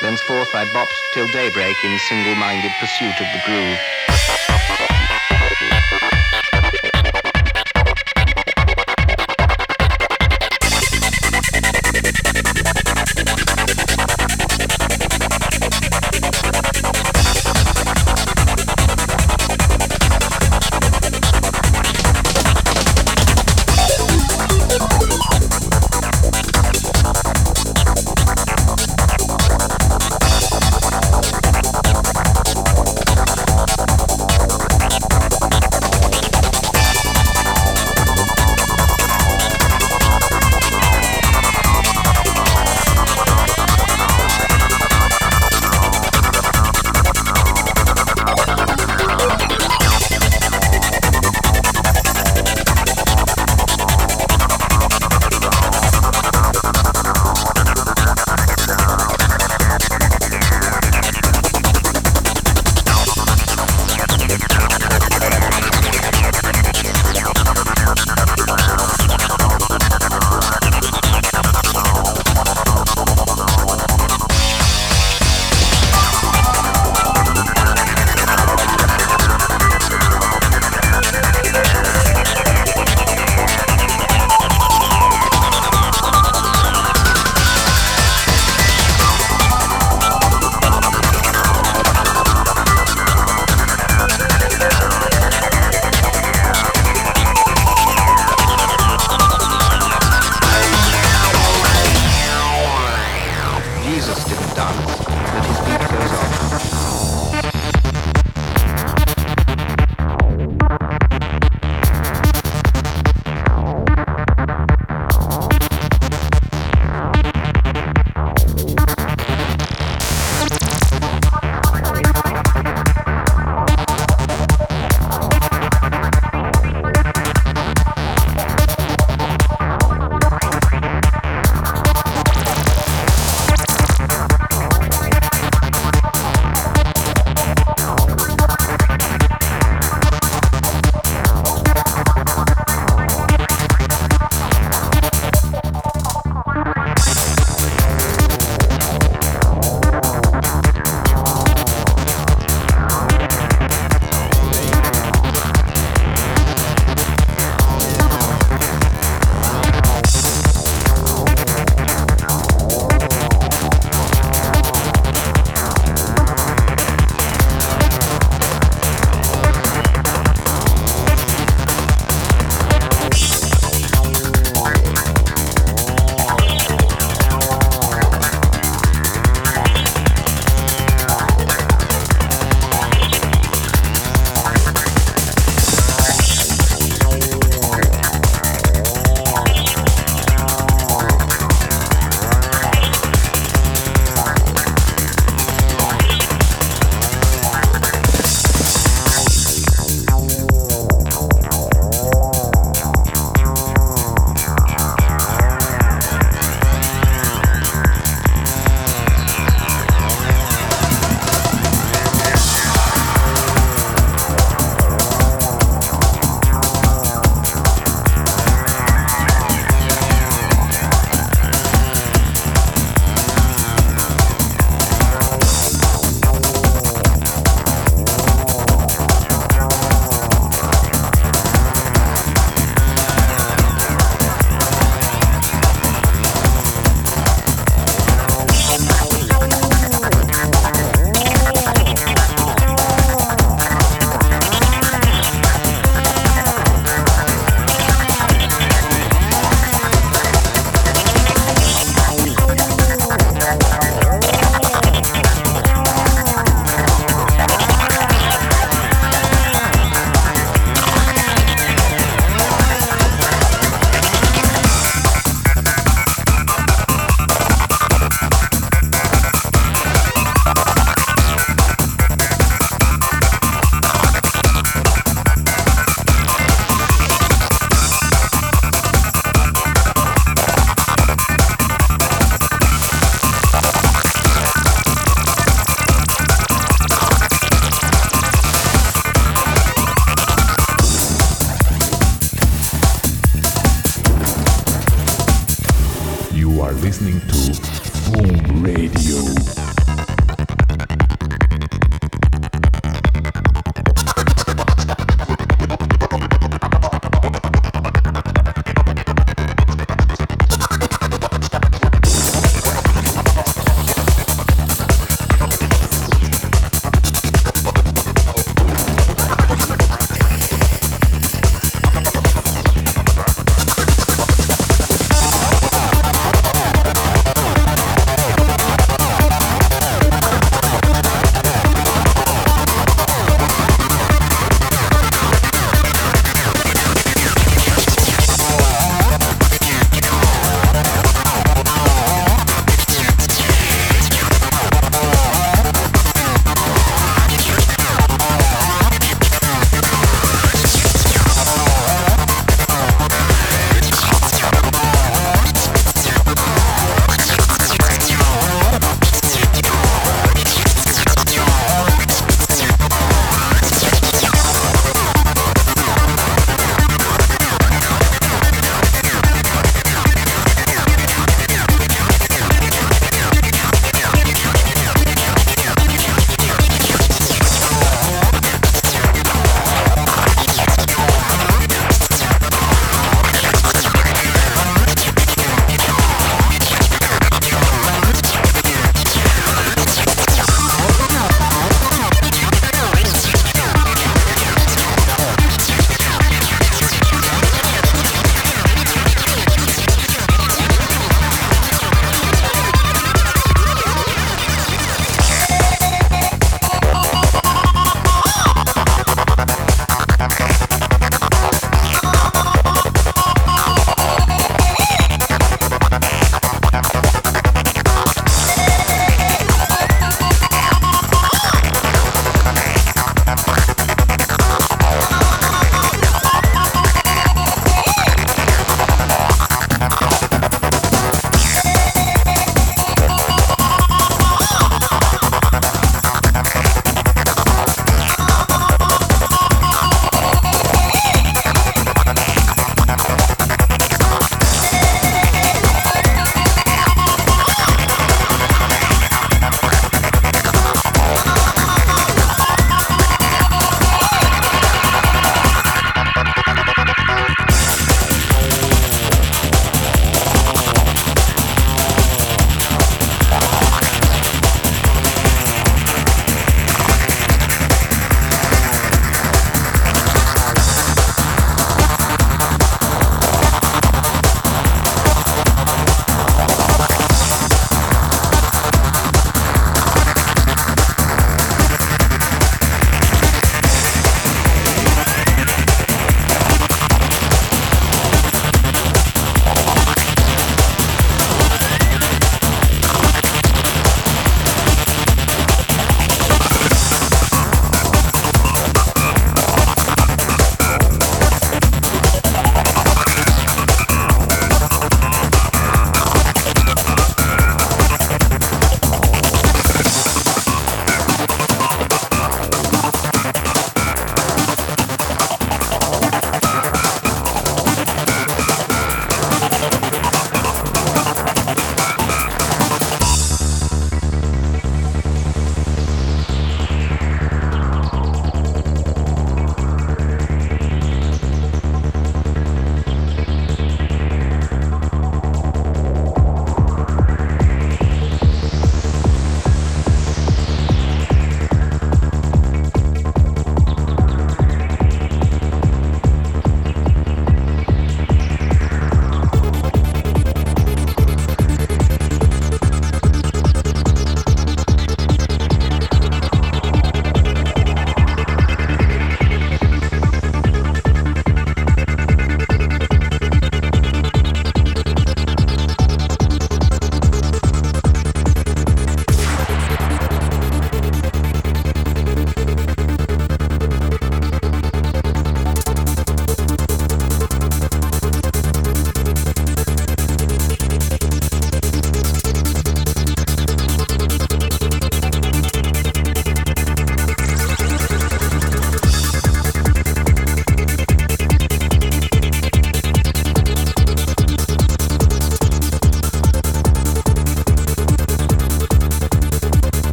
Thenceforth I bopped till daybreak in single-minded pursuit of the groove.